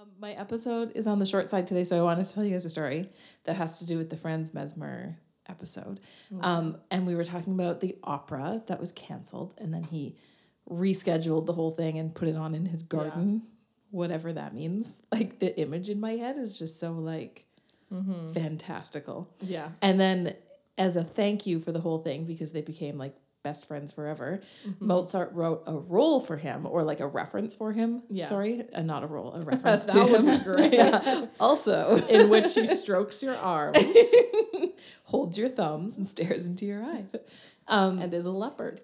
Um, my episode is on the short side today, so I wanted to tell you guys a story that has to do with the Franz Mesmer episode. Um, and we were talking about the opera that was canceled, and then he rescheduled the whole thing and put it on in his garden, whatever that means. Like the image in my head is just so like fantastical. Yeah. And then, as a thank you for the whole thing, because they became like best friends forever, Mozart wrote a role for him or like a reference for him. Yeah. Sorry, uh, not a role, a reference to him. great. Yeah. Also, In which he strokes your arms holds your thumbs and stares into your eyes. and is a leopard.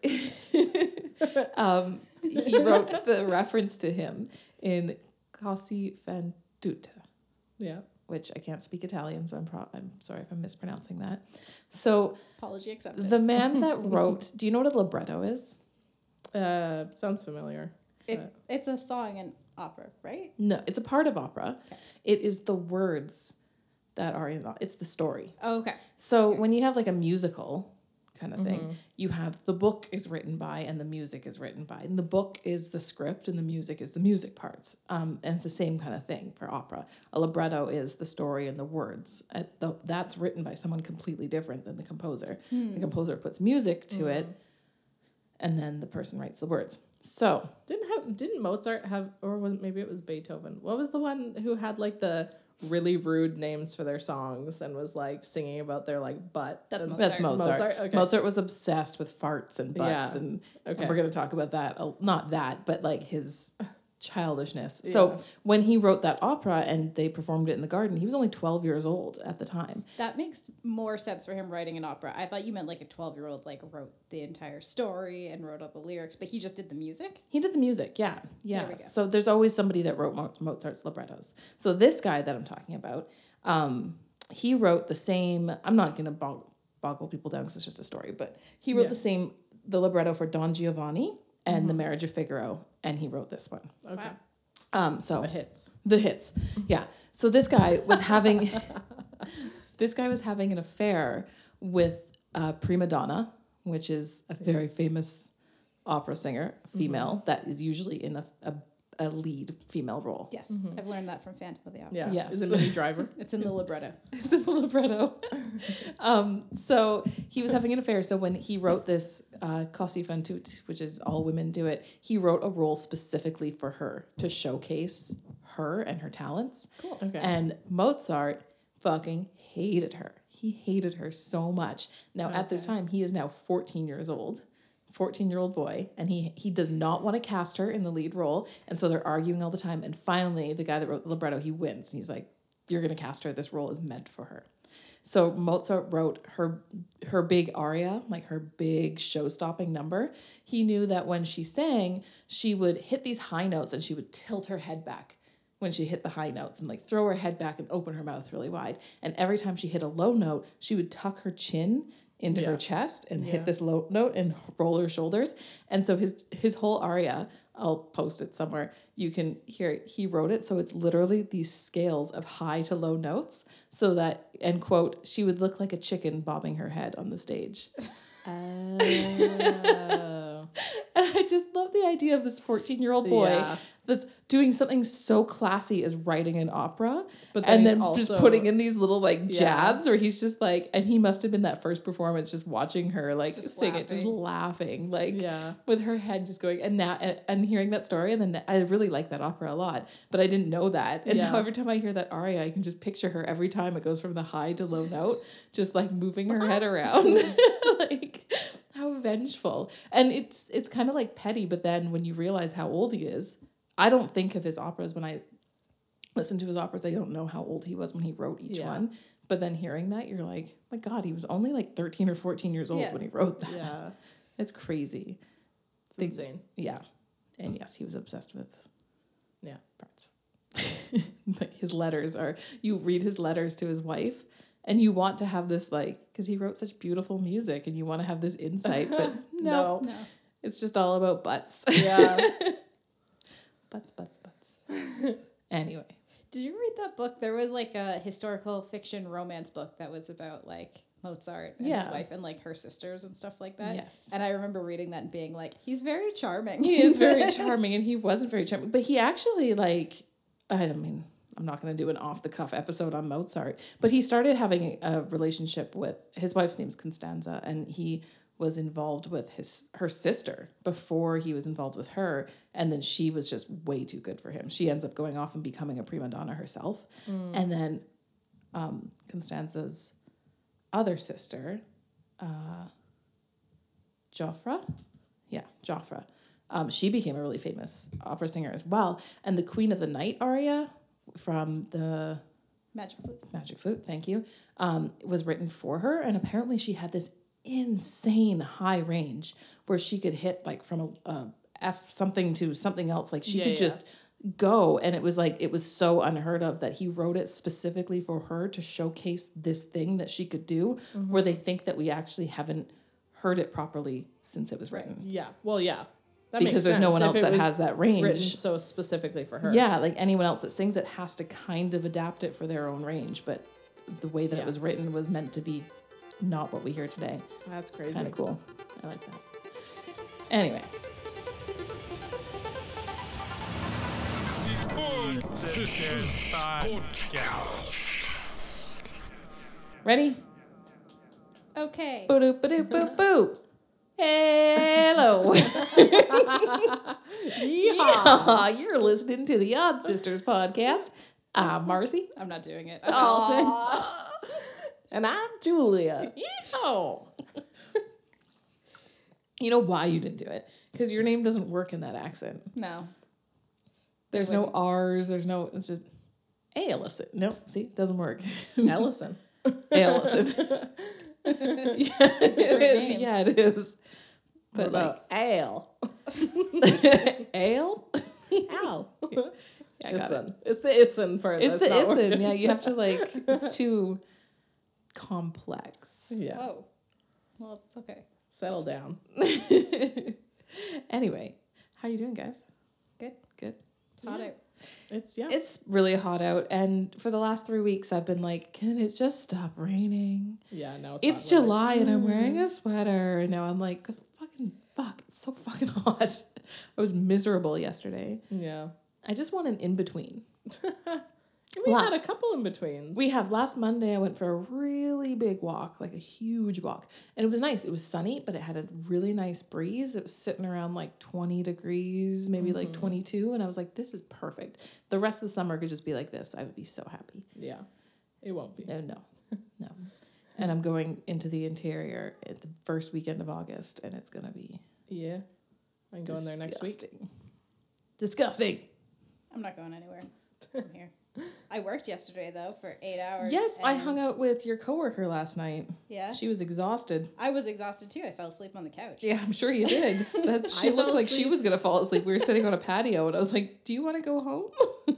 Um, he wrote the reference to him in Così fan tutte. Yeah. Which I can't speak Italian, so I'm pro- I'm sorry if I'm mispronouncing that. So Apology accepted. the man that wrote, do you know what a libretto is? Uh, sounds familiar. it, it's a song and opera, right? No, it's a part of opera. It is the words that are in the, it's the story. Oh, okay. So when you have like a musical kind of thing, you have the book is written by and the music is written by. And the book is the script and the music is the music parts. Um, and it's the same kind of thing for opera. A libretto is the story and the words. Uh, the, that's written by someone completely different than the composer. The composer puts music to it and then the person writes the words. So Didn't have didn't Mozart have or was maybe it was Beethoven. What was the one who had like the really rude names for their songs and was like singing about their like butt? That's Mozart. That's Mozart. Mozart, Mozart, was obsessed with farts and butts, Yeah. and Okay. we're going to talk about that. Uh, not that, but like his childishness. So when he wrote that opera and they performed it in the garden, he was only twelve years old at the time. That makes more sense for him writing an opera. I thought you meant like a 12 year old like wrote the entire story and wrote all the lyrics, but he just did the music. He did the music, yeah, yeah. go. So there's always somebody that wrote Mo- Mozart's librettos. So this guy that I'm talking about, um, he wrote the same. I'm not going to bog- boggle people down because it's just a story, but he wrote Yeah. the same the libretto for Don Giovanni and The Marriage of Figaro, and he wrote this one. Okay. Wow. Um, so The hits. the hits. Yeah. So this guy was having this guy was having an affair with uh, prima donna, which is a very famous opera singer, female that is usually in a, a, a lead female role. Yes. I've learned that from Phantom of the Opera. Yeah. Yes. Is it Minnie Driver? It's in the libretto. It's in the libretto. um, so he was having an affair. So when he wrote this uh, Così fan tutte, which is all women do it, he wrote a role specifically for her to showcase her and her talents. Cool. Okay. And Mozart fucking hated her. He hated her so much. Now at this time, he is now 14 years old. 14 year old boy and he he does not want to cast her in the lead role and so they're arguing all the time and finally the guy that wrote the libretto he wins and he's like you're going to cast her this role is meant for her so Mozart wrote her her big aria, like her big show-stopping number. He knew that when she sang, she would hit these high notes and she would tilt her head back when she hit the high notes and like throw her head back and open her mouth really wide. And every time she hit a low note, she would tuck her chin into her chest and Yeah. hit this low note and roll her shoulders. And so his his whole aria, I'll post it somewhere. You can hear it. He wrote it so it's literally these scales of high to low notes so that and quote she would look like a chicken bobbing her head on the stage. Oh. And I just love the idea of this 14 year old boy Yeah. that's doing something so classy as writing an opera, But then and then also- just putting in these little like Yeah. jabs, where he's just like, and he must have been that first performance just watching her like Just sing it, just laughing. laughing, like Yeah. with her head just going. And now, and, and hearing that story, and then I really like that opera a lot, but I didn't know that. And now every time I hear that aria, I can just picture her every time it goes from the high to low note, just like moving her head around, like how vengeful and it's it's kind of like petty but then when you realize how old he is i don't think of his operas when i listen to his operas i don't know how old he was when he wrote each Yeah. one but then hearing that you're like my god he was only like 13 or 14 years old Yeah. when he wrote that Yeah. it's crazy It's Think- insane. yeah and yes he was obsessed with Yeah. parts like his letters are you read his letters to his wife and you want to have this like because he wrote such beautiful music and you want to have this insight but no, No. No. it's just all about butts Yeah. butts butts butts anyway Did you read that book? There was like a historical fiction romance book that was about like Mozart and his wife and like her sisters and stuff like that. Yes. And I remember reading that and being like, he's very charming. he is very charming and he wasn't very charming but he actually like I don't mean I'm not going to do an off the cuff episode on Mozart, but he started having a relationship with his wife's name's Constanza, and he was involved with his her sister before he was involved with her, and then she was just way too good for him. She ends up going off and becoming a prima donna herself, and then um, Constanza's other sister, uh, Joffre, yeah, Joffre. Um, she became a really famous opera singer as well, and the Queen of the Night aria from the Magic flute. Magic Flute, thank you, um, was written for her. And apparently she had this insane high range where she could hit like from a, a F something to something else. Like she Yeah, could yeah. just go. And it was like, it was so unheard of that he wrote it specifically for her to showcase this thing that she could do, Mm-hmm. where they think that we actually haven't heard it properly since it was written. Yeah. Well, yeah. That Because there's no one else that has that range. So specifically for her. Yeah, like anyone else that sings it has to kind of adapt it for their own range, but the way that Yeah. it was written was meant to be not what we hear today. That's crazy. Kind of cool. I like that. Anyway, Sisters Podcast. ready? Okay. Boo doo boo doo boo boo. Hello. Yeehaw. You're listening to the Odd Sisters podcast. I'm Marcy. I'm not doing it. I'm Allison. and I'm Julia. Yeehaw. you know why you didn't do it? Because your name doesn't work in that accent. No. There's no. R's. There's no. It's just Allison. No, see, doesn't work. Ellison. Allison. Yeah, it is. name. Yeah, it is. What But like about ale? ale. Al. Yeah, I got it. It's the Issen part. It's that's the not Yeah, you have to like. It's too complex. Yeah. Whoa. Well, it's okay. Settle down. Anyway, how you doing, guys? Good. Good. It's hot out. It's yeah. It's really hot out, and for the last three weeks, I've been like, "Can it just stop raining?" yeah. No, it's It's. July, and I'm wearing mm. a sweater, and now I'm like, "Fucking fuck! It's so fucking hot." I was miserable yesterday. Yeah. I just want an in between. We La- had a couple in betweens. We have last Monday. I went for a really big walk, like a huge walk, and it was nice. It was sunny, but it had a really nice breeze. It was sitting around like twenty degrees, maybe like mm-hmm. twenty two, and I was like, "This is perfect." The rest of the summer could just be like this. I would be so happy. yeah. It won't be. No, no, no. And I'm going into the interior at the first weekend of August, and it's gonna be Yeah. I'm going there next week. disgusting. Disgusting. I'm not going anywhere. I'm here. I worked yesterday though for eight hours. Yes, I hung out with your coworker last night. Yeah. She was exhausted. I was exhausted too. I fell asleep on the couch. Yeah, I'm sure you did. That's she looked fell like she was gonna fall asleep. We were sitting on a patio, and I was like, "Do you want to go home?"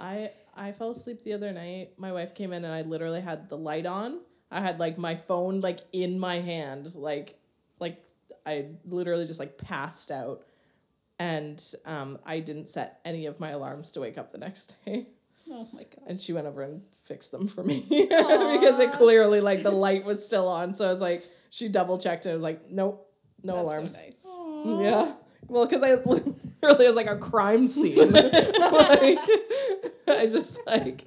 I I fell asleep the other night. My wife came in and I literally had the light on. I had like my phone like in my hand, like like I literally just like passed out. And um, I didn't set any of my alarms to wake up the next day. Oh my god. And she went over and fixed them for me because it clearly like the light was still on. So I was like, she double checked and it was like, nope, no That's alarms. So nice. Yeah. Well, because I literally was like a crime scene. like, I just like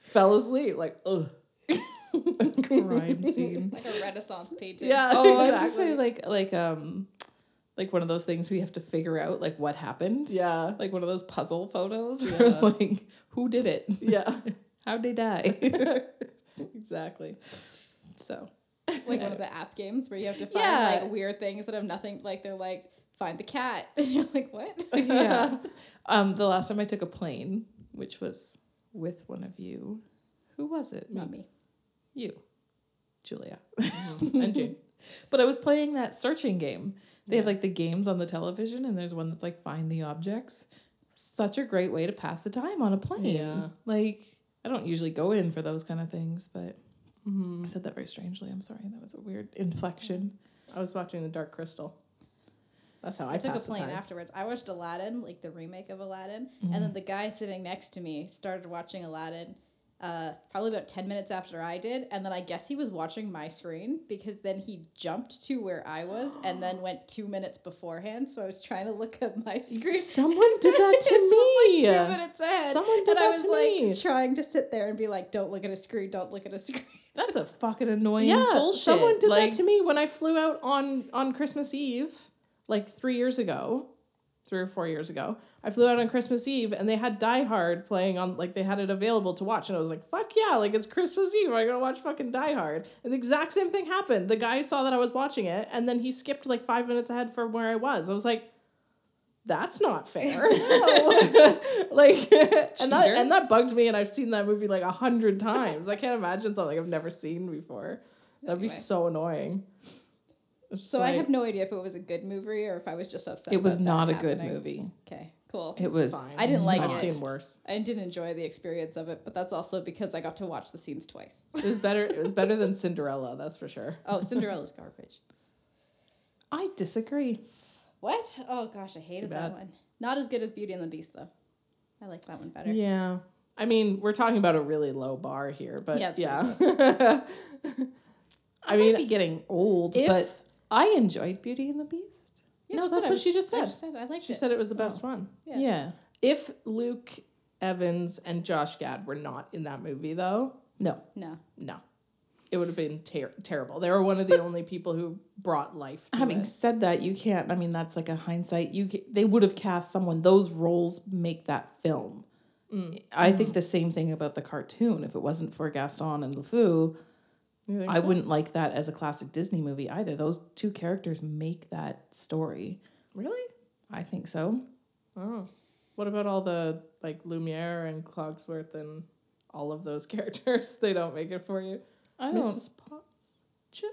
fell asleep. Like, ugh. Crime scene. Like a Renaissance painting. Yeah. Oh, I was exactly. gonna say like like um like one of those things we have to figure out like what happened. Yeah. Like one of those puzzle photos where it's Yeah. like who did it? Yeah. How'd they die? exactly. so Like one of the app games where you have to find Yeah. like weird things that have nothing. Like they're like find the cat, and you're like what? yeah. Um, the last time I took a plane, which was with one of you, who was it? Not me. You, Julia. And Jane. But I was playing that searching game. They have like the games on the television, and there's one that's like find the objects. Such a great way to pass the time on a plane. Yeah. Like I don't usually go in for those kind of things, but I said that very strangely. I'm sorry. That was a weird inflection. I was watching The Dark Crystal. That's how I, I took a passed the plane afterwards. I watched Aladdin, like the remake of Aladdin, Mm-hmm. and then the guy sitting next to me started watching Aladdin uh, probably about 10 minutes after I did. And then I guess he was watching my screen because then he jumped to where I was and then went two minutes beforehand. So I was trying to look at my screen. Someone did that to me. like two minutes ahead. Someone did and I was to like me. trying to sit there and be like, don't look at a screen, don't look at a screen. That's a fucking annoying yeah, bullshit. someone did like, that to me when I flew out on on Christmas Eve, like three years ago, three or four years ago. I flew out on Christmas Eve and they had Die Hard playing on like they had it available to watch and I was like, fuck yeah, like it's Christmas Eve. I gotta watch fucking Die Hard. And the exact same thing happened. The guy saw that I was watching it and then he skipped like five minutes ahead from where I was. I was like, that's not fair. like and that and that bugged me and I've seen that movie like a hundred times. I can't imagine something I've never seen before. That'd be so annoying. So I have no idea if it was a good movie or if I was just upset. it was not a good movie. Okay, cool. It was. fine. I didn't like I've it. seen worse. I didn't enjoy the experience of it, but that's also because I got to watch the scenes twice. It was better. It was better than Cinderella. That's for sure. Oh, Cinderella's garbage. I disagree. What? Oh gosh, I hated that one. Not as good as Beauty and the Beast though. I like that one better. Yeah. I mean, we're talking about a really low bar here, but Yeah, yeah. I, I mean, be getting old, if- but I enjoyed Beauty and the Beast. Yeah, No, that's what she just I said. just said I liked it. she it. said it was the oh. best one. Yeah. Yeah. If Luke Evans and Josh Gad were not in that movie, though, No. No. no, it would have been ter- terrible. They were one of the only people who brought life. To Having it. said that, you can't. I mean, that's like a hindsight. You ca- they would have cast someone. Those roles make that film. Mm. I think the same thing about the cartoon. If it wasn't for Gaston and LeFou, You think I so? wouldn't like that as a classic Disney movie either. Those two characters make that story. really. I think so. Oh, what about all the like Lumiere and Cogsworth and all of those characters? They don't make it for you. I don't. Mrs. Potts, Chip.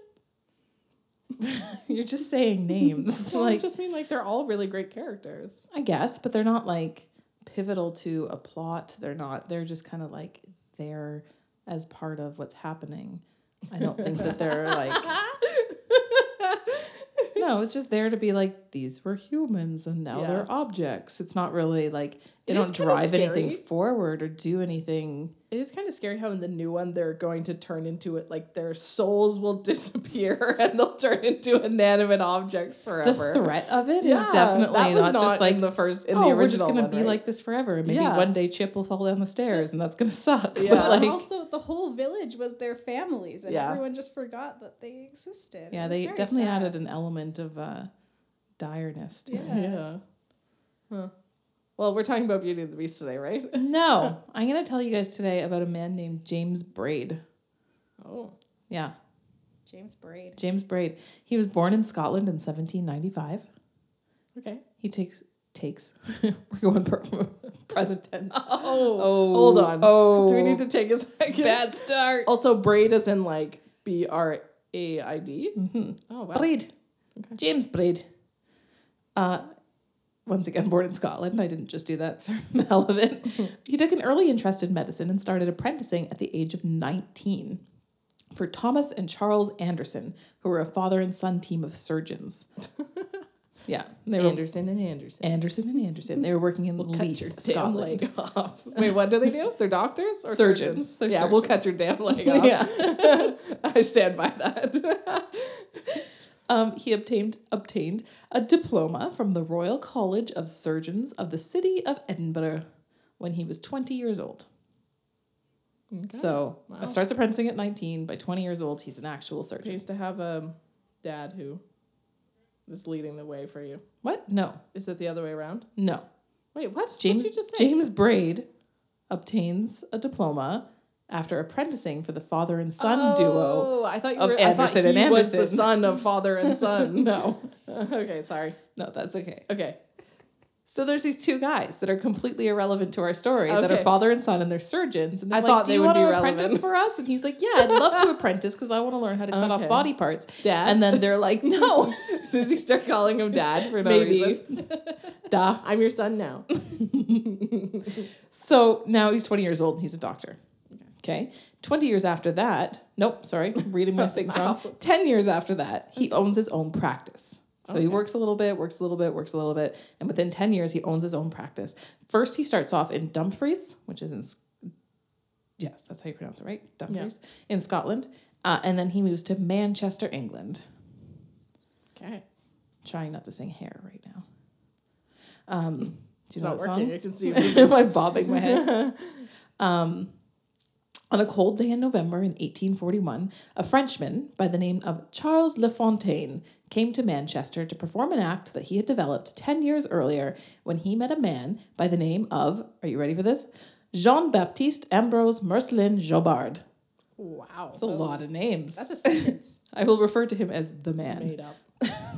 You're just saying names. Well, I like just mean like they're all really great characters. I guess, but they're not like pivotal to a plot. They're not. They're just kind of like there as part of what's happening. I don't think that they're like. No, it's just there to be like these were humans and now Yeah. they're objects. It's not really like they It don't drive anything forward or do anything. It is kind of scary how in the new one they're going to turn into it like their souls will disappear and they'll turn into inanimate objects forever. The threat of it is Yeah, definitely that was not, just like in the first in oh, the original we're just gonna one, be right? like this forever. and Maybe Yeah. one day Chip will fall down the stairs and that's gonna suck. But, Yeah. like, also, the whole village was their families, and Yeah. everyone just forgot that they existed. yeah, they definitely sad. added an element of uh, direness. to it. Yeah. Huh. Well, we're talking about Beauty and the Beast today, right? No, I'm gonna tell you guys today about a man named James Braid. Oh. Yeah, James Braid. James Braid. He was born in Scotland in 1795. Okay. He takes takes. We're going per- present tense. Oh, Oh, hold on. oh. Do we need to take a second? Bad start. Also, braid is in like B R A I D. Oh wow. Braid. Okay. James Braid. Uh, once again, born in Scotland. I didn't just do that for the hell of it. he took an early interest in medicine and started apprenticing at the age of 19 for Thomas and Charles Anderson, who were a father and son team of surgeons. yeah, they were Anderson and Anderson. Anderson and Anderson. They were working in Cut Leith, your damn Scotland. leg off. Wait, what do they do? They're doctors or Surgeons. surgeons? They're yeah, we'll cut your damn leg off. Yeah. I stand by that. Um, he obtained obtained a diploma from the Royal College of Surgeons of the City of Edinburgh when he was 20 years old. So Wow. starts apprenticing at 19. By 20 years old, he's an actual I surgeon. used to have a dad who is leading the way for you. What? No, Is it the other way around? no. Wait, what? James what did you just say? James Braid obtains a diploma after apprenticing for the father and son oh, duo. Oh, I thought you of were. I thought Anderson and he was the son of father and son. No, okay, sorry. no, that's okay. Okay. So there's these two guys that are completely irrelevant to our story that are father and son, and they're surgeons. And they're I like, thought "Do you want to apprentice relevant." for us?" And he's like, "Yeah, I'd love to apprentice because I want to learn how to cut Okay. off body parts." Dad? And then they're like, "No, Does he start calling him dad for no maybe, reason? duh." I'm your son now. So now he's 20 years old and he's a doctor. Okay. 20 years after that, nope, sorry, reading my things wrong. 10 years after that, he owns his own practice. So he works a little bit, works a little bit, works a little bit, and within 10 years, he owns his own practice. First, he starts off in Dumfries, which is in yes, that's how you pronounce it, right? Dumfries in Scotland, uh, and then he moves to Manchester, England. Okay. Trying not to sing hair right now. Um, do It's you know not working. song? I can see. Am I bobbing my head? um, on a cold day in November in 1841, a Frenchman by the name of Charles Le Fontaine came to Manchester to perform an act that he had developed 10 years earlier when he met a man by the name of, are you ready for this? Jean Baptiste Ambrose Marcelin Jobard. wow. That's a lot of names. That's a sentence. I will refer to him as the man. made up.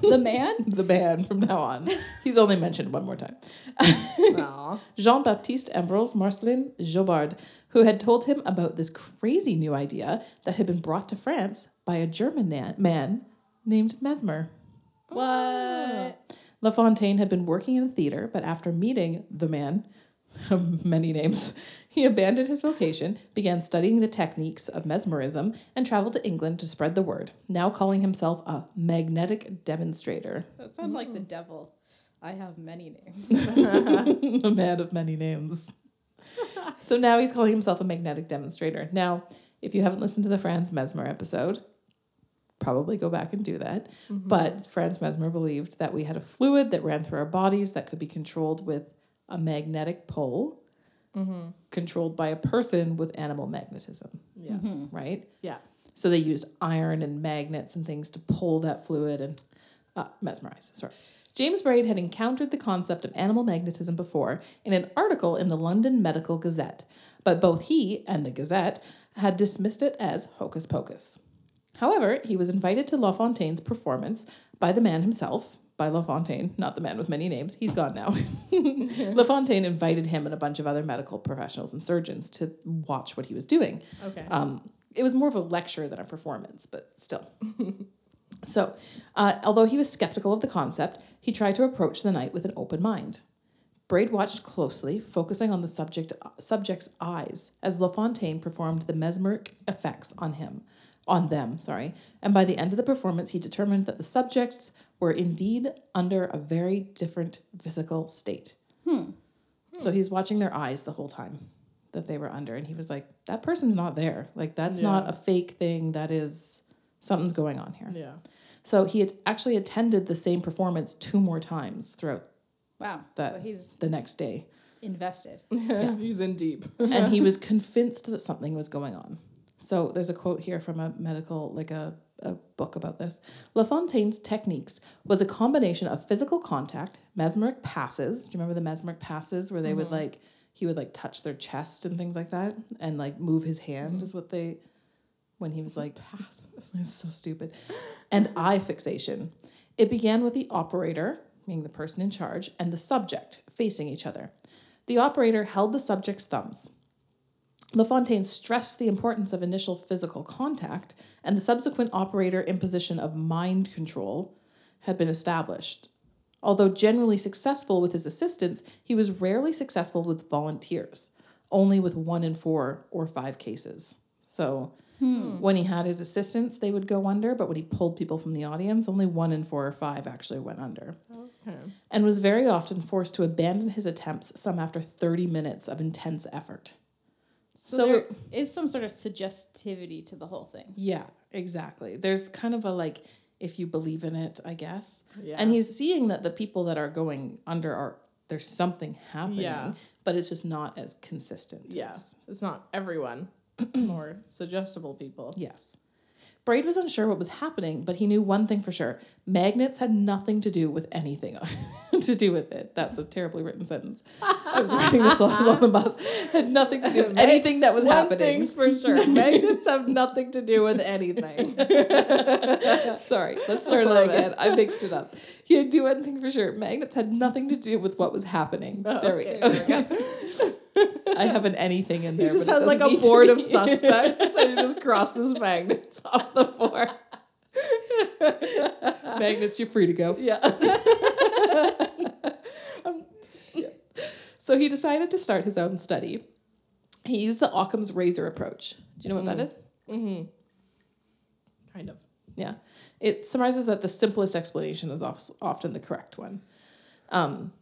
The man? The man from now on. He's only mentioned one more time. Jean Baptiste Ambrose Marcelin Jobard, who had told him about this crazy new idea that had been brought to France by a German na- man named Mesmer. What? La Fontaine had been working in a theater, but after meeting the man, many names, he abandoned his vocation, began studying the techniques of mesmerism, and traveled to England to spread the word, now calling himself a magnetic demonstrator. That sounds like the devil. I have many names. a man of many names. so now he's calling himself a magnetic demonstrator. Now, if you haven't listened to the Franz Mesmer episode, probably go back and do that. Mm-hmm. But Franz Mesmer believed that we had a fluid that ran through our bodies that could be controlled with a magnetic pull, controlled by a person with animal magnetism, Yes. right? Yeah. So they used iron and magnets and things to pull that fluid and uh, mesmerize. Sorry. James Braid had encountered the concept of animal magnetism before in an article in the London Medical Gazette, but both he and the Gazette had dismissed it as hocus pocus. However, he was invited to La Fontaine's performance by the man himself, by LaFontaine, not the man with many names. He's gone now. LaFontaine invited him and a bunch of other medical professionals and surgeons to watch what he was doing. Okay. Um, it was more of a lecture than a performance, but still. so, uh, although he was skeptical of the concept, he tried to approach the night with an open mind. Braid watched closely, focusing on the subject subject's eyes as LaFontaine performed the mesmeric effects on him, on them, sorry. And by the end of the performance, he determined that the subjects were indeed under a very different physical state. Hmm. So he's watching their eyes the whole time that they were under, and he was like, "That person's not there. Like that's not a fake thing. That is something's going on here." yeah. So he had actually attended the same performance two more times throughout Wow. that so he's the next day, invested. Yeah. He's in deep. and he was convinced that something was going on. So there's a quote here from a medical, like a, a book about this. LaFontaine's techniques was a combination of physical contact, mesmeric passes. Do you remember the mesmeric passes where they would mm-hmm. like he would like touch their chest and things like that, and like move his hand mm-hmm. is what they when he was like passes. It's so stupid, and eye fixation. It began with the operator, being the person in charge, and the subject facing each other. The operator held the subject's thumbs. LaFontaine stressed the importance of initial physical contact, and the subsequent operator imposition of mind control had been established. Although generally successful with his assistants, he was rarely successful with volunteers, only with one in four or five cases. So hmm. when he had his assistants, they would go under, but when he pulled people from the audience, only one in four or five actually went under Okay. and was very often forced to abandon his attempts some after 30 minutes of intense effort. So, So, there is some sort of suggestivity to the whole thing. yeah, exactly. There's kind of a like, if you believe in it, I guess. Yeah. And he's seeing that the people that are going under are, there's something happening, Yeah. but it's just not as consistent. Yeah. It's not everyone. It's more suggestible people. Yes. Braid was unsure what was happening, but he knew one thing for sure. Magnets had nothing to do with anything to do with it. That's a terribly written sentence. I was writing this while I was on the bus. Had nothing to do with anything that was One happening. thing's for sure. Magnets have nothing to do with anything. Sorry, let's start that again. I mixed it up. He had do one thing for sure. Magnets had nothing to do with what was happening. Oh, there we go. there we go. I haven't anything in there. He just but it has like a board of suspects and he just crosses magnets off the board. Magnets, you're free to go. Um, yeah. So he decided to start his own study. He used the Occam's razor approach. Do you know what that mm-hmm. is? Mm-hmm. Kind of. Yeah. It summarizes that the simplest explanation is of- often the correct one. Um,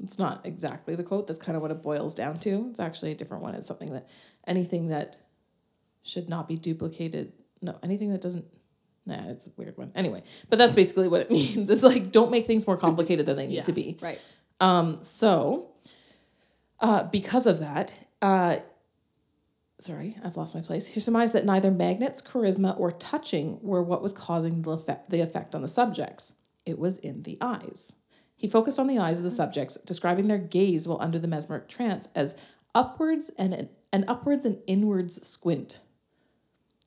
it's not exactly the quote. That's kind of what it boils down to. It's actually a different one. It's something that anything that should not be duplicated. No, anything that doesn't. Nah, it's a weird one. Anyway, but that's basically what it means. It's like don't make things more complicated than they need Yeah. to be. Right. Um, so, uh, because of that, uh, sorry, I've lost my place. He surmised that neither magnets, charisma, or touching were what was causing the effect, the effect on the subjects. It was in the eyes. He focused on the eyes of the subjects, describing their gaze while under the mesmeric trance as upwards and an, an upwards and inwards squint.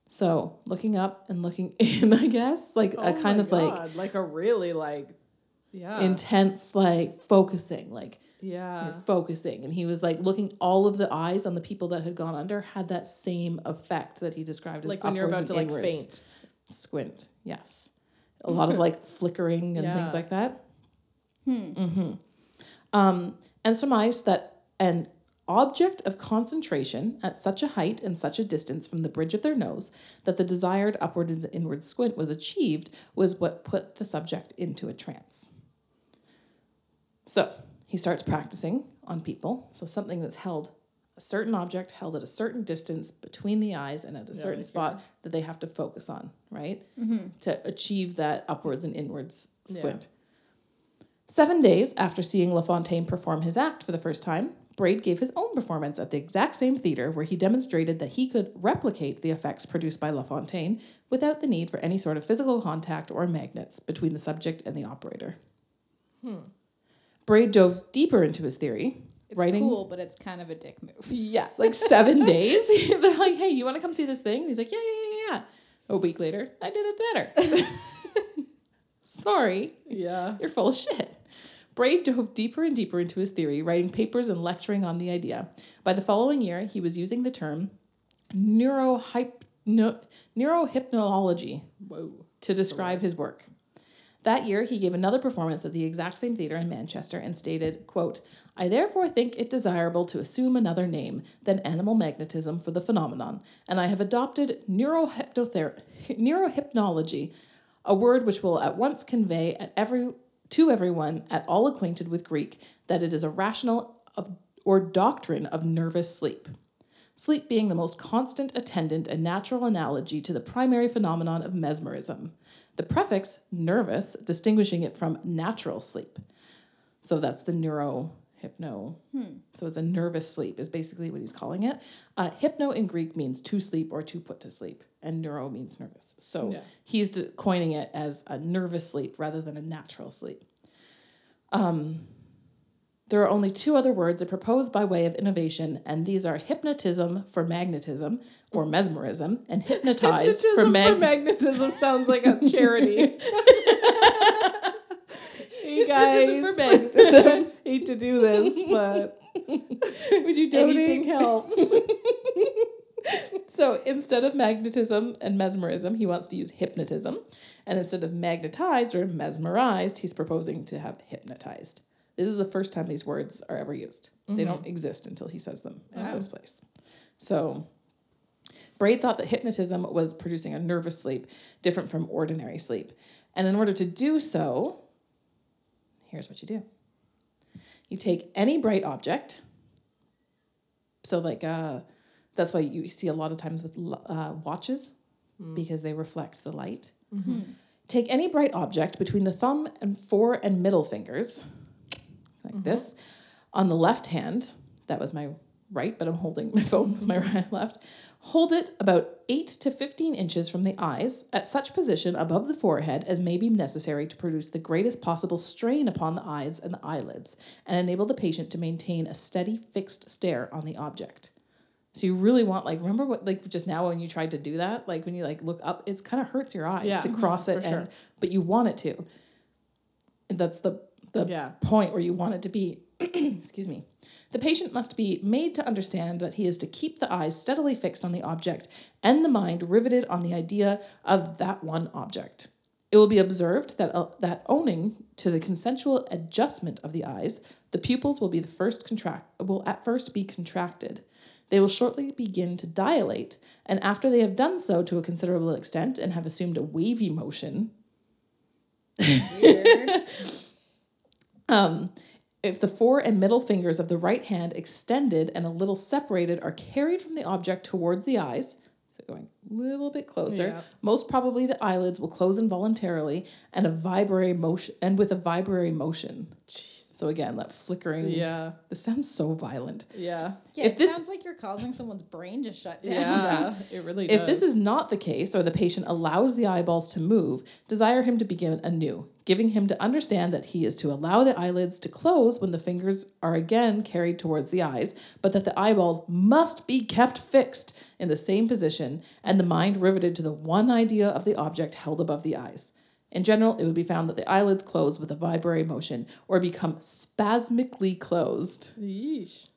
So looking up and looking in, I guess, like a Oh kind my of like God, like a really like yeah. intense, like focusing, like yeah. focusing and he was like looking all of the eyes on the people that had gone under had that same effect that he described as like when you're about to like faint. squint yes. A lot of like flickering and things like that hmm um, and surmised that an object of concentration at such a height and such a distance from the bridge of their nose that the desired upward and inward squint was achieved was what put the subject into a trance so he starts practicing on people. So something that's held, a certain object held at a certain distance between the eyes and at a certain like, spot that they have to focus on, right? To achieve that upwards and inwards squint. Seven days after seeing LaFontaine perform his act for the first time, Braid gave his own performance at the exact same theater where he demonstrated that he could replicate the effects produced by LaFontaine without the need for any sort of physical contact or magnets between the subject and the operator. Hmm. Braid dove deeper into his theory, It's writing cool, but it's kind of a dick move. yeah, like seven days. They're like, "Hey, you want to come see this thing?" And he's like, "Yeah, yeah, yeah, yeah." A week later, I did it better. Sorry, Yeah. you're full of shit. Braid dove deeper and deeper into his theory, writing papers and lecturing on the idea. By the following year, he was using the term neurohyp- no, neurohypnology Whoa. to describe his work. That year, he gave another performance at the exact same theater in Manchester and stated, quote, I therefore think it desirable to assume another name than animal magnetism for the phenomenon, and I have adopted neurohypnother- neurohypnology, a word which will at once convey at every, to everyone at all acquainted with Greek that it is a rational of, or doctrine of nervous sleep sleep being the most constant attendant and natural analogy to the primary phenomenon of mesmerism. The prefix nervous distinguishing it from natural sleep. So that's the neuro hypno. So it's a nervous sleep is basically what he's calling it. Uh, hypno in Greek means to sleep or to put to sleep, and neuro means nervous. So Yeah. he's de- coining it as a nervous sleep rather than a natural sleep. Um, there are only two other words proposed by way of innovation, and these are hypnotism for magnetism or mesmerism, and hypnotized Hypnotism for for, magnetism sounds like a charity. hey guys, Hypnotism for magnetism. Hate to do this, but Would you anything helps. So instead of magnetism and mesmerism, he wants to use hypnotism, and instead of magnetized or mesmerized, he's proposing to have hypnotized. This is the first time these words are ever used. They don't mm-hmm. exist until he says them at this place. So Braid thought that hypnotism was producing a nervous sleep different from ordinary sleep. And in order to do so, here's what you do you take any bright object. So, like, uh, that's why you see a lot of times with uh, watches because they reflect the light. Take any bright object between the thumb and four and middle fingers, like this, on the left hand. That was my right, but I'm holding my phone with my right left. Hold it about 8 to 15 inches from the eyes, at such position above the forehead as may be necessary to produce the greatest possible strain upon the eyes and the eyelids, and enable the patient to maintain a steady, fixed stare on the object. So you really want like remember what like just now when you tried to do that like when you like look up it's kind of hurts your eyes Yeah, to cross it for and but you want it to. And that's the the Yeah. point where you want it to be. Excuse me. The patient must be made to understand that he is to keep the eyes steadily fixed on the object and the mind riveted on the idea of that one object. It will be observed that, uh, that owing to the consensual adjustment of the eyes, the pupils will be the first contract will at first be contracted. They will shortly begin to dilate, and after they have done so to a considerable extent and have assumed a wavy motion, Um, if the fore and middle fingers of the right hand extended and a little separated are carried from the object towards the eyes, So going a little bit closer. Yeah. Most probably the eyelids will close involuntarily and a vibratory motion and with a vibratory motion. So again, that flickering. Yeah. This sounds so violent. Yeah. Yeah, If it this- sounds like you're causing someone's brain to shut down. Yeah. It really does. If this is not the case, or the patient allows the eyeballs to move, desire him to begin anew, giving him to understand that he is to allow the eyelids to close when the fingers are again carried towards the eyes, but that the eyeballs must be kept fixed in the same position and the mind riveted to the one idea of the object held above the eyes. In general, it would be found that the eyelids close with a vibratory motion or become spasmically closed, Yeesh.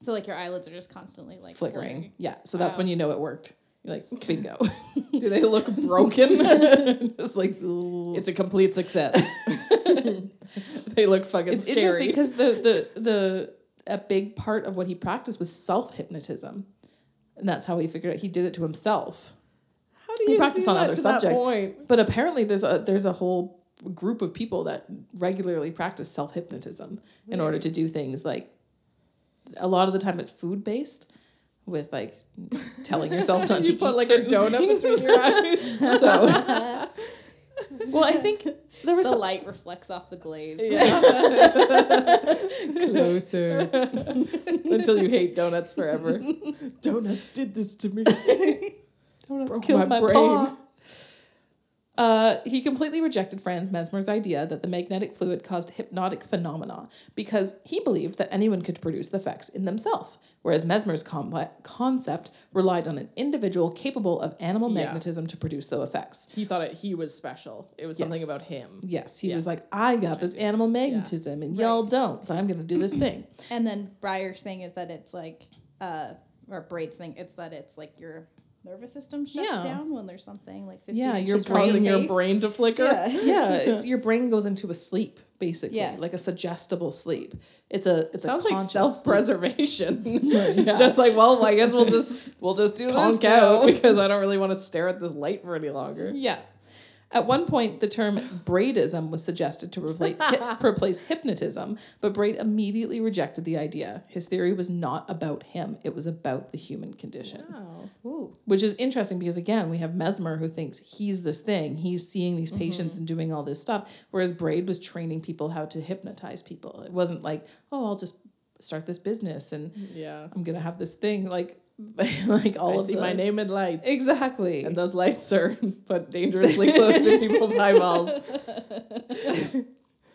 So like your eyelids are just constantly like flickering. Yeah, so that's when oh. you know it worked. You're like, bingo. Do they look broken? It's like, ugh. it's a complete success. they look fucking it's scary. interesting because the the the a big part of what he practiced was self hypnotism, and that's how he figured out he did it to himself. How do He you practice do on that other to that subjects, point? but apparently there's a there's a whole group of people that regularly practice self hypnotism in order to do things like. A lot of the time, it's food based, with like telling yourself not You to put eat like a donut things. between your eyes. So, well, I think there was The some light reflects off the glaze. closer. Until you hate donuts forever. donuts did this to me. Donuts Broke killed my my, brain. paw. Uh, he completely rejected Franz Mesmer's idea that the magnetic fluid caused hypnotic phenomena because he believed that anyone could produce the effects in themselves, whereas Mesmer's comple- concept relied on an individual capable of animal Yeah. magnetism to produce those effects. He thought it, he was special. It was something Yes. about him. Yes, he Yeah. was like, I got this animal magnetism and y'all don't, so I'm going to do this thing. And then Breyer's thing is that it's like, uh, or Braid's thing, it's that it's like your nervous system shuts Yeah. down when there's something like 50 Yeah, your inches from brain- Causing your brain to flicker. Yeah. yeah, it's your brain goes into a sleep basically, Yeah. like a suggestible sleep. It's a it's Sounds a like self-preservation It's just like, well, I guess we'll just We'll just do this conk now. out because I don't really want to stare at this light for any longer. Yeah. At one point, the term braidism was suggested to replace, hip, replace hypnotism, but Braid immediately rejected the idea. His theory was not about him, it was about the human condition. Wow. Which is interesting because, again, we have Mesmer who thinks he's this thing. He's seeing these mm-hmm. patients and doing all this stuff, whereas Braid was training people how to hypnotize people. It wasn't like, oh, I'll just start this business and Yeah. I'm going to have this thing. Like, like all I of see the, my name in lights. Exactly. And those lights are put dangerously close to people's eyeballs.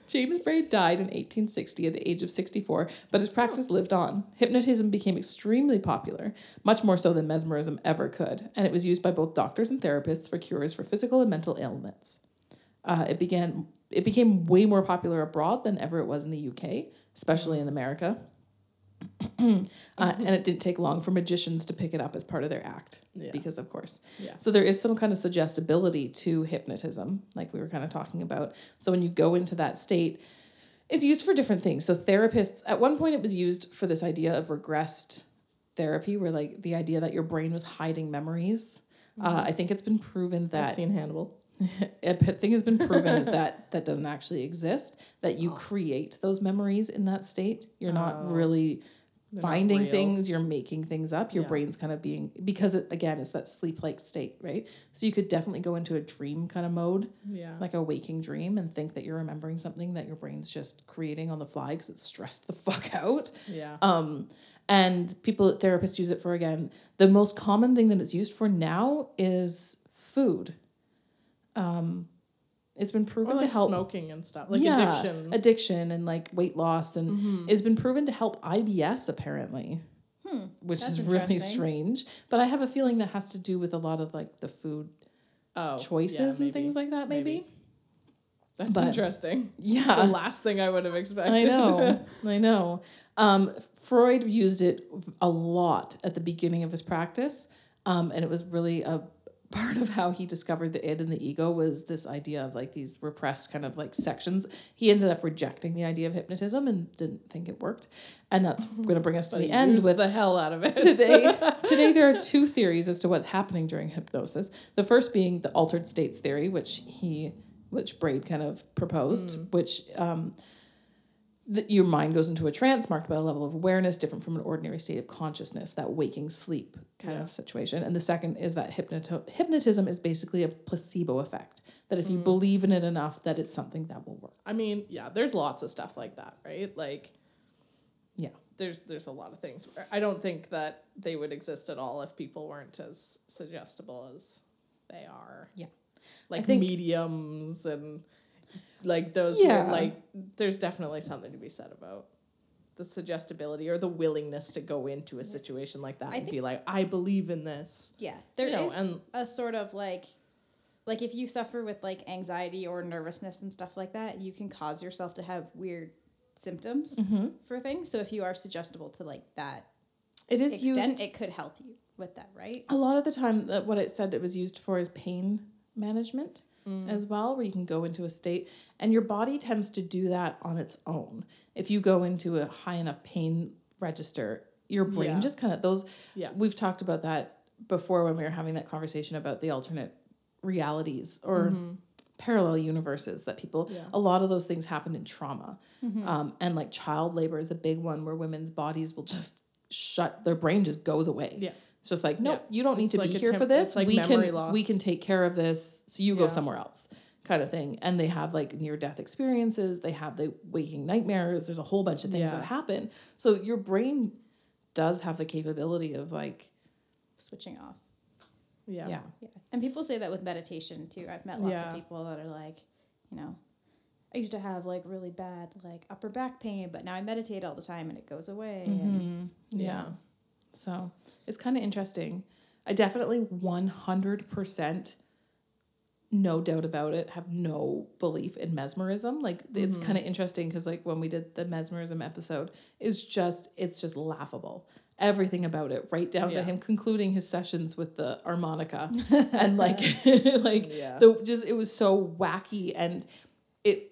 James Braid died in 1860 at the age of 64, but his practice lived on. Hypnotism became extremely popular, much more so than mesmerism ever could, and it was used by both doctors and therapists for cures for physical and mental ailments. Uh, it began it became way more popular abroad than ever it was in the UK, especially in America. Uh, and it didn't take long for magicians to pick it up as part of their act, Yeah. because of course. Yeah. So there is some kind of suggestibility to hypnotism, like we were kind of talking about. So when you go into that state, it's used for different things. So therapists, at one point, it was used for this idea of regressed therapy, where like the idea that your brain was hiding memories. Uh, I think it's been proven that I've seen Hannibal. I think it's been proven that that doesn't actually exist. That Oh. you create those memories in that state. You're not really finding real. things. You're making things up. Your Yeah. brain's kind of being because it, again, it's that sleep-like state, right? So you could definitely go into a dream kind of mode, Yeah. like a waking dream, and think that you're remembering something that your brain's just creating on the fly because it's stressed the fuck out. yeah. Um, and people, therapists use it for again. The most common thing that it's used for now is food. Um, it's been proven like to help smoking and stuff. Like Yeah, addiction. addiction, and like weight loss, and Mm-hmm. it's been proven to help IBS apparently. Which that's is really strange, but I have a feeling that has to do with a lot of like the food oh, choices yeah, and things like that. Maybe, Maybe. That's but- interesting. yeah. The last thing I would have expected. I know, I know. Um, Freud used it a lot at the beginning of his practice, um, and it was really a part of how he discovered the id and the ego was this idea of like these repressed kind of like sections. He ended up rejecting the idea of hypnotism and didn't think it worked, and that's going to bring us to the end with the hell out of it. today today there are two theories as to what's happening during hypnosis the first being the altered states theory which he which braid kind of proposed which um, that your mind goes into a trance marked by a level of awareness different from an ordinary state of consciousness, that waking sleep kind Yeah. of situation. And the second is that hypnoto- hypnotism is basically a placebo effect. That if you mm. believe in it enough, that it's something that will work. I mean, yeah, there's lots of stuff like that, right? Like Yeah. there's there's a lot of things. I don't think that they would exist at all if people weren't as suggestible as they are. Yeah. Like mediums and like those Yeah. who, like there's definitely something to be said about the suggestibility or the willingness to go into a situation like that I and be like, I believe in this. Yeah, there is know, and- a sort of like, like if you suffer with like anxiety or nervousness and stuff like that, you can cause yourself to have weird symptoms Mm-hmm. for things. So if you are suggestible to like that It is extent, used it could help you with that, right? a lot of the time that what it said it was used for is pain management Mm. as well where you can go into a state and your body tends to do that on its own if you go into a high enough pain register your brain Yeah. just kind of those Yeah. we've talked about that before when we were having that conversation about the alternate realities or parallel universes that people Mm-hmm. Yeah. a lot of those things happen in trauma Mm-hmm. um, and like child labor is a big one where women's bodies will just shut their brain just goes away Yeah. It's just like nope Yeah. you don't need It's to like be here temp- for this like we can loss. we can take care of this so you go somewhere else kind of thing and they have like near death experiences they have the waking nightmares there's a whole bunch of things Yeah. that happen so your brain does have the capability of like Switching off. Yeah. yeah Yeah. And people say that with meditation too. I've met lots Yeah. of people that are like, you know, I used to have like really bad like upper back pain, but now I meditate all the time and it goes away. And mm-hmm. yeah, Yeah. So it's kind of interesting. I definitely 100% no doubt about it have no belief in mesmerism. Like it's mm-hmm. kind of interesting because like when we did the mesmerism episode is just it's just laughable. Everything about it right down to him concluding his sessions with the harmonica and like like Yeah. the just it was so wacky and it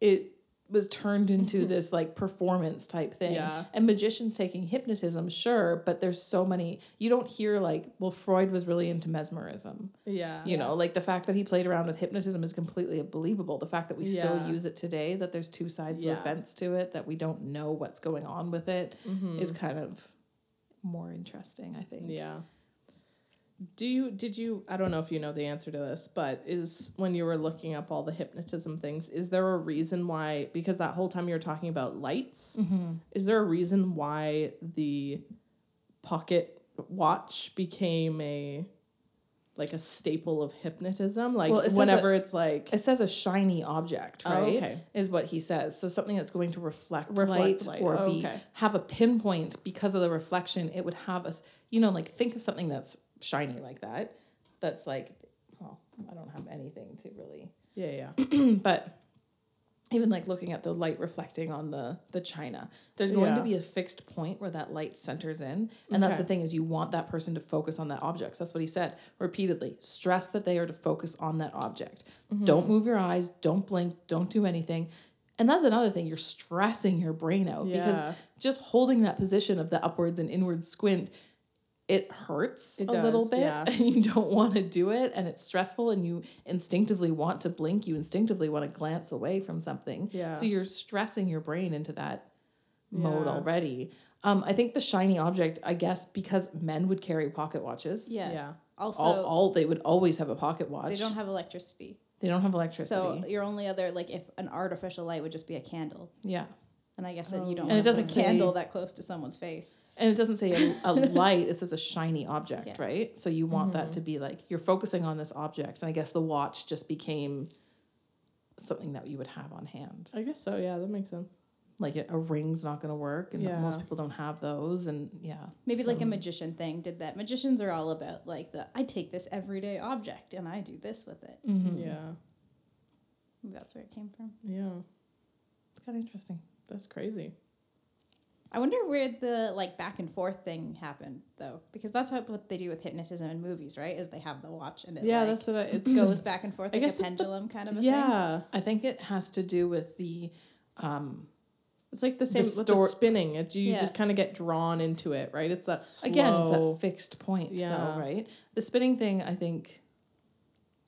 it was turned into mm-hmm. this like performance type thing. Yeah. and magicians taking hypnotism sure but there's so many you don't hear like well freud was really into mesmerism. Yeah. you know like the fact that he played around with hypnotism is completely believable. The fact that we still use it today that there's two sides of the fence to it that we don't know what's going on with it mm-hmm. is kind of more interesting i think. Yeah. Do you did you I don't know if you know the answer to this, but is when you were looking up all the hypnotism things, is there a reason why because that whole time you were talking about lights, mm-hmm. is there a reason why the pocket watch became a like a staple of hypnotism? Like Well, it whenever it's like it says a shiny object Oh, right okay. is what he says so something that's going to reflect, Reflect light, light. or Oh, be okay. have a pinpoint because of the reflection it would have us you know like think of something that's shiny like that. That's like well i don't have anything to really yeah, yeah. but even like looking at the light reflecting on the the china there's going to be a fixed point where that light centers in. And that's the thing is you want that person to focus on that object. So that's what he said repeatedly stress that they are to focus on that object. Mm-hmm. don't move your eyes don't blink don't do anything. And that's another thing you're stressing your brain out Yeah. because just holding that position of the upwards and inward squint it hurts It a little bit yeah. and you don't want to do it and it's stressful and you instinctively want to blink you instinctively want to glance away from something Yeah. so you're stressing your brain into that mode already um, i think the shiny object i guess because men would carry pocket watches yeah. Yeah. Also, all, all they would always have a pocket watch they don't have electricity. they don't have electricity So your only other like if an artificial light would just be a candle. yeah And I guess that you don't And it doesn't a say- candle that close to someone's face. And it doesn't say a, a light it says a shiny object Yeah. right so you want that mm-hmm. to be like you're focusing on this object and i guess the watch just became something that you would have on hand I guess so, yeah, that makes sense. like a ring's not going to work and Yeah. most people don't have those and yeah Maybe like a magician thing did that. Magicians are all about like the I take this everyday object and I do this with it. Mm-hmm. Mm-hmm. Yeah. That's where it came from. Yeah. it's kind of interesting That's crazy. I wonder where the like back and forth thing happened though, because that's how, what they do with hypnotism in movies, right? Is they have the watch and it Yeah, like, that's what I, it's goes just back and forth I like guess a it's the- pendulum kind of a thing. yeah. i think it has to do with the um It's like the same with the spinning. It, you Yeah. just kind of get drawn into it, right? It's that slow. again it's that fixed point Yeah. though right the spinning thing i think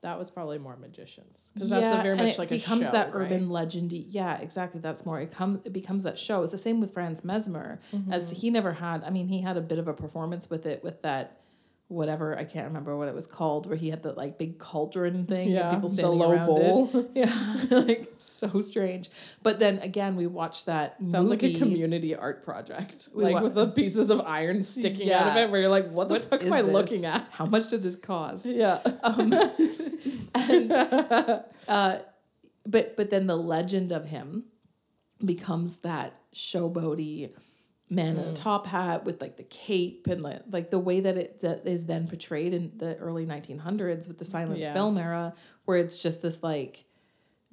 That was probably more magicians because that's a very much it like becomes a show, that right? urban legendy. Yeah, exactly. That's more. It comes. It becomes that show. It's the same with Franz Mesmer. As to he never had. I mean, he had a bit of a performance with it with that. Whatever I can't remember what it was called, where he had the like big cauldron thing, Yeah, people the low around bowl. it. Yeah, like so strange. But then again, we watched that. Sounds like a community art project, We like wa- with the pieces of iron sticking out of it, where you're like, "What the What fuck am I this? looking at?" How much did this cost? Yeah, Um, and uh, but but then the legend of him becomes that showboaty man in a mm. top hat with like the cape and like, like the way that it that is then portrayed in the early 1900s with the silent Yeah. film era where it's just this like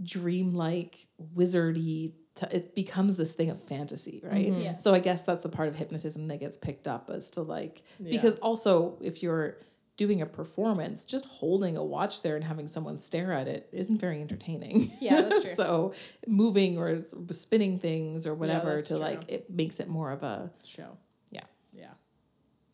dreamlike wizardy t- it becomes this thing of fantasy right mm-hmm. Yeah. so i guess that's the part of hypnotism that gets picked up as to like Yeah. because also if you're doing a performance just holding a watch there and having someone stare at it isn't very entertaining Yeah, that's true. so moving or spinning things or whatever that's to true. like it makes it more of a show. yeah Yeah,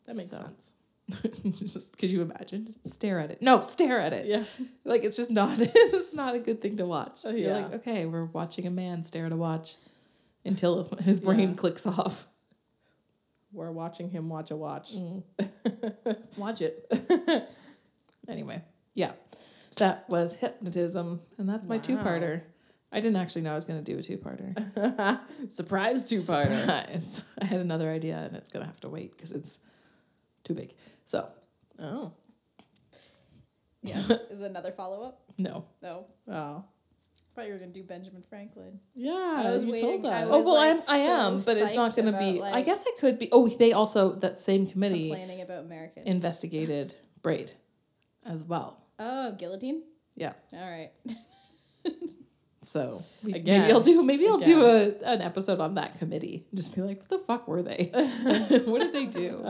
that makes So. sense. just could you imagine just stare at it no stare at it Yeah, like it's just not it's not a good thing to watch Uh, you're yeah. like okay we're watching a man stare at a watch until his brain Yeah. clicks off we're watching him watch a watch. Mm. watch it anyway yeah that was hypnotism and that's my Wow. two-parter i didn't actually know i was going to do a two-parter Surprise two-parter. Surprise. i had another idea and it's going to have to wait because it's too big so Oh, Yeah. Is it another follow up? no No. oh, thought you were gonna do Benjamin Franklin. yeah. I was you waiting- told I us. oh well like, i'm i so am but it's not going to be about, i guess i could be oh they also that same committee Complaining about Americans. investigated braid as well oh, guillotine. yeah All right. So Again. maybe I'll do maybe I'll do a an episode on that committee. Just be like, what the fuck were they? what did they do?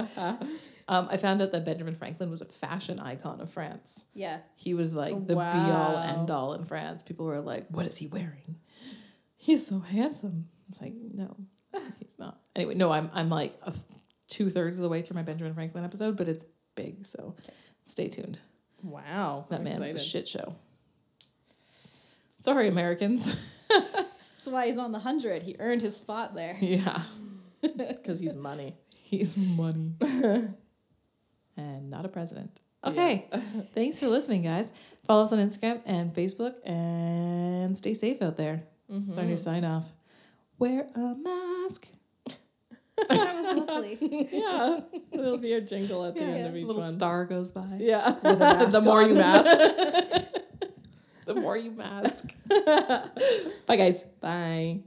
Um, I found out that Benjamin Franklin was a fashion icon of France. Yeah. He was like the be all Wow. end all in France. People were like, what is he wearing? He's so handsome. It's like, no, he's not. Anyway, no, I'm I'm like two thirds of the way through my Benjamin Franklin episode, but it's big, so stay tuned. Wow, That I'm man's a shit show. Sorry, Americans. That's why he's on the hundred. He earned his spot there. yeah. because he's money. He's money. and not a president. Okay. Thanks for listening, guys. Follow us on Instagram and Facebook and stay safe out there. It's our new mm-hmm. sign off. Wear a mask. that was lovely. Yeah, it'll be a jingle at the end A of each little one. star goes by. Yeah, the more you mask. The more you mask. Bye, guys. Bye.